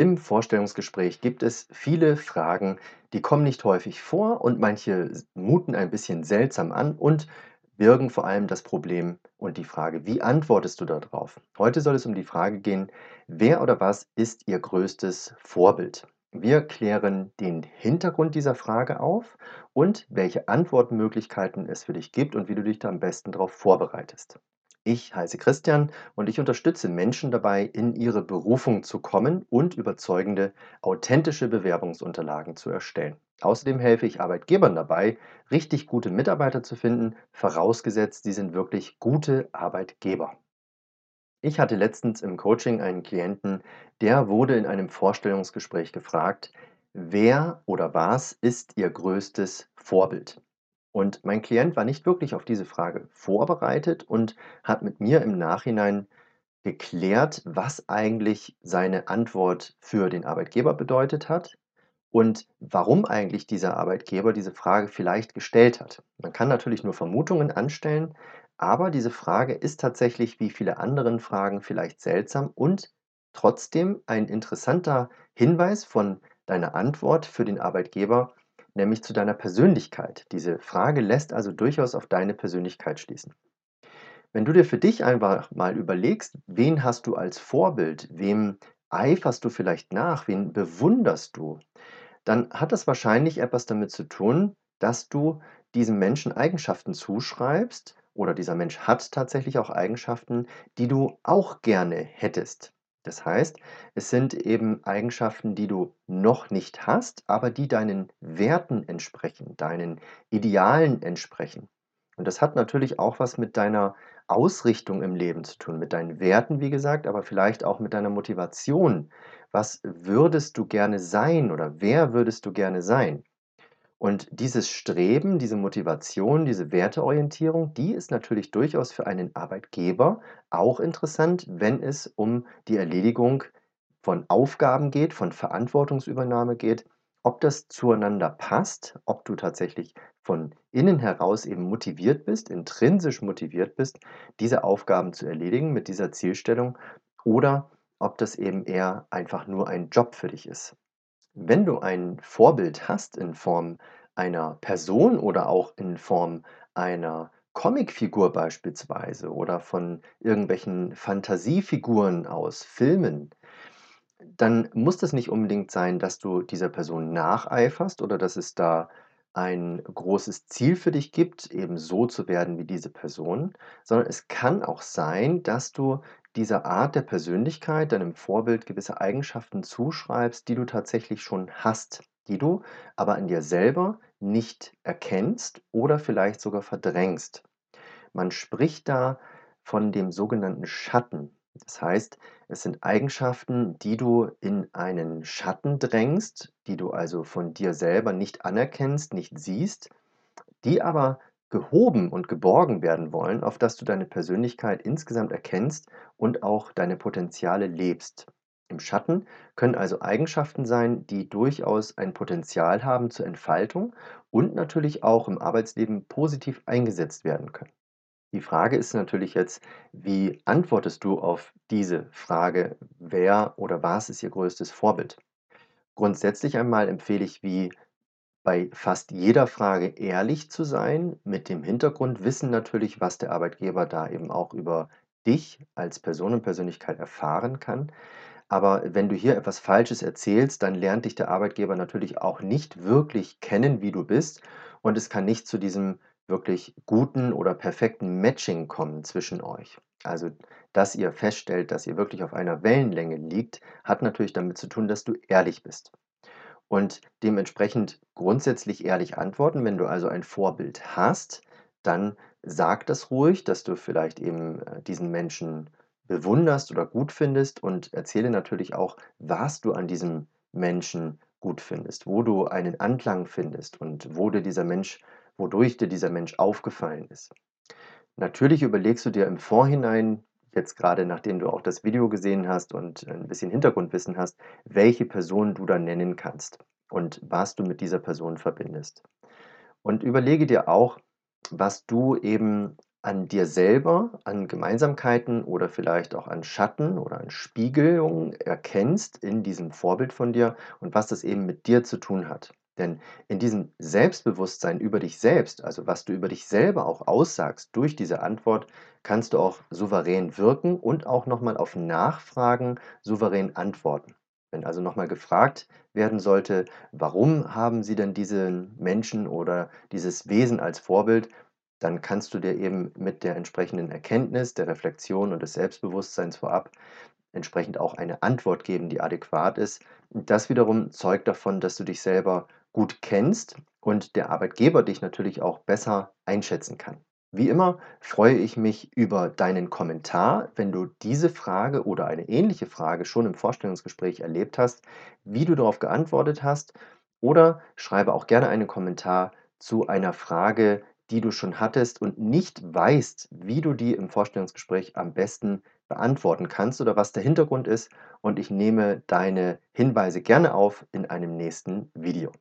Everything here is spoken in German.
Im Vorstellungsgespräch gibt es viele Fragen, die kommen nicht häufig vor und manche muten ein bisschen seltsam an und birgen vor allem das Problem und die Frage, wie antwortest du darauf? Heute soll es um die Frage gehen, wer oder was ist Ihr größtes Vorbild? Wir klären den Hintergrund dieser Frage auf und welche Antwortmöglichkeiten es für dich gibt und wie du dich da am besten darauf vorbereitest. Ich heiße Christian und ich unterstütze Menschen dabei, in ihre Berufung zu kommen und überzeugende, authentische Bewerbungsunterlagen zu erstellen. Außerdem helfe ich Arbeitgebern dabei, richtig gute Mitarbeiter zu finden, vorausgesetzt, sie sind wirklich gute Arbeitgeber. Ich hatte letztens im Coaching einen Klienten, der wurde in einem Vorstellungsgespräch gefragt, wer oder was ist Ihr größtes Vorbild? Und mein Klient war nicht wirklich auf diese Frage vorbereitet und hat mit mir im Nachhinein geklärt, was eigentlich seine Antwort für den Arbeitgeber bedeutet hat und warum eigentlich dieser Arbeitgeber diese Frage vielleicht gestellt hat. Man kann natürlich nur Vermutungen anstellen, aber diese Frage ist tatsächlich wie viele anderen Fragen vielleicht seltsam und trotzdem ein interessanter Hinweis von deiner Antwort für den Arbeitgeber, nämlich zu deiner Persönlichkeit. Diese Frage lässt also durchaus auf deine Persönlichkeit schließen. Wenn du dir für dich einfach mal überlegst, wen hast du als Vorbild, wem eiferst du vielleicht nach, wen bewunderst du, dann hat das wahrscheinlich etwas damit zu tun, dass du diesem Menschen Eigenschaften zuschreibst oder dieser Mensch hat tatsächlich auch Eigenschaften, die du auch gerne hättest. Das heißt, es sind eben Eigenschaften, die du noch nicht hast, aber die deinen Werten entsprechen, deinen Idealen entsprechen. Und das hat natürlich auch was mit deiner Ausrichtung im Leben zu tun, mit deinen Werten, wie gesagt, aber vielleicht auch mit deiner Motivation. Was würdest du gerne sein oder wer würdest du gerne sein? Und dieses Streben, diese Motivation, diese Werteorientierung, die ist natürlich durchaus für einen Arbeitgeber auch interessant, wenn es um die Erledigung von Aufgaben geht, von Verantwortungsübernahme geht, ob das zueinander passt, ob du tatsächlich von innen heraus eben motiviert bist, intrinsisch motiviert bist, diese Aufgaben zu erledigen mit dieser Zielstellung oder ob das eben eher einfach nur ein Job für dich ist. Wenn du ein Vorbild hast in Form einer Person oder auch in Form einer Comicfigur beispielsweise oder von irgendwelchen Fantasiefiguren aus Filmen, dann muss das nicht unbedingt sein, dass du dieser Person nacheiferst oder dass es da ein großes Ziel für dich gibt, eben so zu werden wie diese Person, sondern es kann auch sein, dass du dieser Art der Persönlichkeit, deinem Vorbild gewisse Eigenschaften zuschreibst, die du tatsächlich schon hast, die du aber in dir selber nicht erkennst oder vielleicht sogar verdrängst. Man spricht da von dem sogenannten Schatten. Das heißt, es sind Eigenschaften, die du in einen Schatten drängst, die du also von dir selber nicht anerkennst, nicht siehst, die aber gehoben und geborgen werden wollen, auf dass du deine Persönlichkeit insgesamt erkennst und auch deine Potenziale lebst. Im Schatten können also Eigenschaften sein, die durchaus ein Potenzial haben zur Entfaltung und natürlich auch im Arbeitsleben positiv eingesetzt werden können. Die Frage ist natürlich jetzt, wie antwortest du auf diese Frage, wer oder was ist Ihr größtes Vorbild? Grundsätzlich einmal empfehle ich, wie bei fast jeder Frage ehrlich zu sein, mit dem Hintergrundwissen natürlich, was der Arbeitgeber da eben auch über dich als Person und Persönlichkeit erfahren kann. Aber wenn du hier etwas Falsches erzählst, dann lernt dich der Arbeitgeber natürlich auch nicht wirklich kennen, wie du bist. Und es kann nicht zu diesem wirklich guten oder perfekten Matching kommen zwischen euch. Also, dass ihr feststellt, dass ihr wirklich auf einer Wellenlänge liegt, hat natürlich damit zu tun, dass du ehrlich bist und dementsprechend grundsätzlich ehrlich antworten. Wenn du also ein Vorbild hast, dann sag das ruhig, dass du vielleicht eben äh, diesen Menschen bewunderst oder gut findest und erzähle natürlich auch, was du an diesem Menschen gut findest, wo du einen Anklang findest und wo dir dieser Mensch, wodurch dir dieser Mensch aufgefallen ist. Natürlich überlegst du dir im Vorhinein, jetzt gerade nachdem du auch das Video gesehen hast und ein bisschen Hintergrundwissen hast, welche Person du da nennen kannst und was du mit dieser Person verbindest. Und überlege dir auch, was du eben an dir selber, an Gemeinsamkeiten oder vielleicht auch an Schatten oder an Spiegelungen erkennst in diesem Vorbild von dir und was das eben mit dir zu tun hat. Denn in diesem Selbstbewusstsein über dich selbst, also was du über dich selber auch aussagst durch diese Antwort, kannst du auch souverän wirken und auch nochmal auf Nachfragen souverän antworten. Wenn also nochmal gefragt werden sollte, warum haben Sie denn diesen Menschen oder dieses Wesen als Vorbild, dann kannst du dir eben mit der entsprechenden Erkenntnis, der Reflexion und des Selbstbewusstseins vorab entsprechend auch eine Antwort geben, die adäquat ist. Das wiederum zeugt davon, dass du dich selber gut kennst und der Arbeitgeber dich natürlich auch besser einschätzen kann. Wie immer freue ich mich über deinen Kommentar, wenn du diese Frage oder eine ähnliche Frage schon im Vorstellungsgespräch erlebt hast, wie du darauf geantwortet hast oder schreibe auch gerne einen Kommentar zu einer Frage, die du schon hattest und nicht weißt, wie du die im Vorstellungsgespräch am besten beantworten kannst oder was der Hintergrund ist und ich nehme deine Hinweise gerne auf in einem nächsten Video.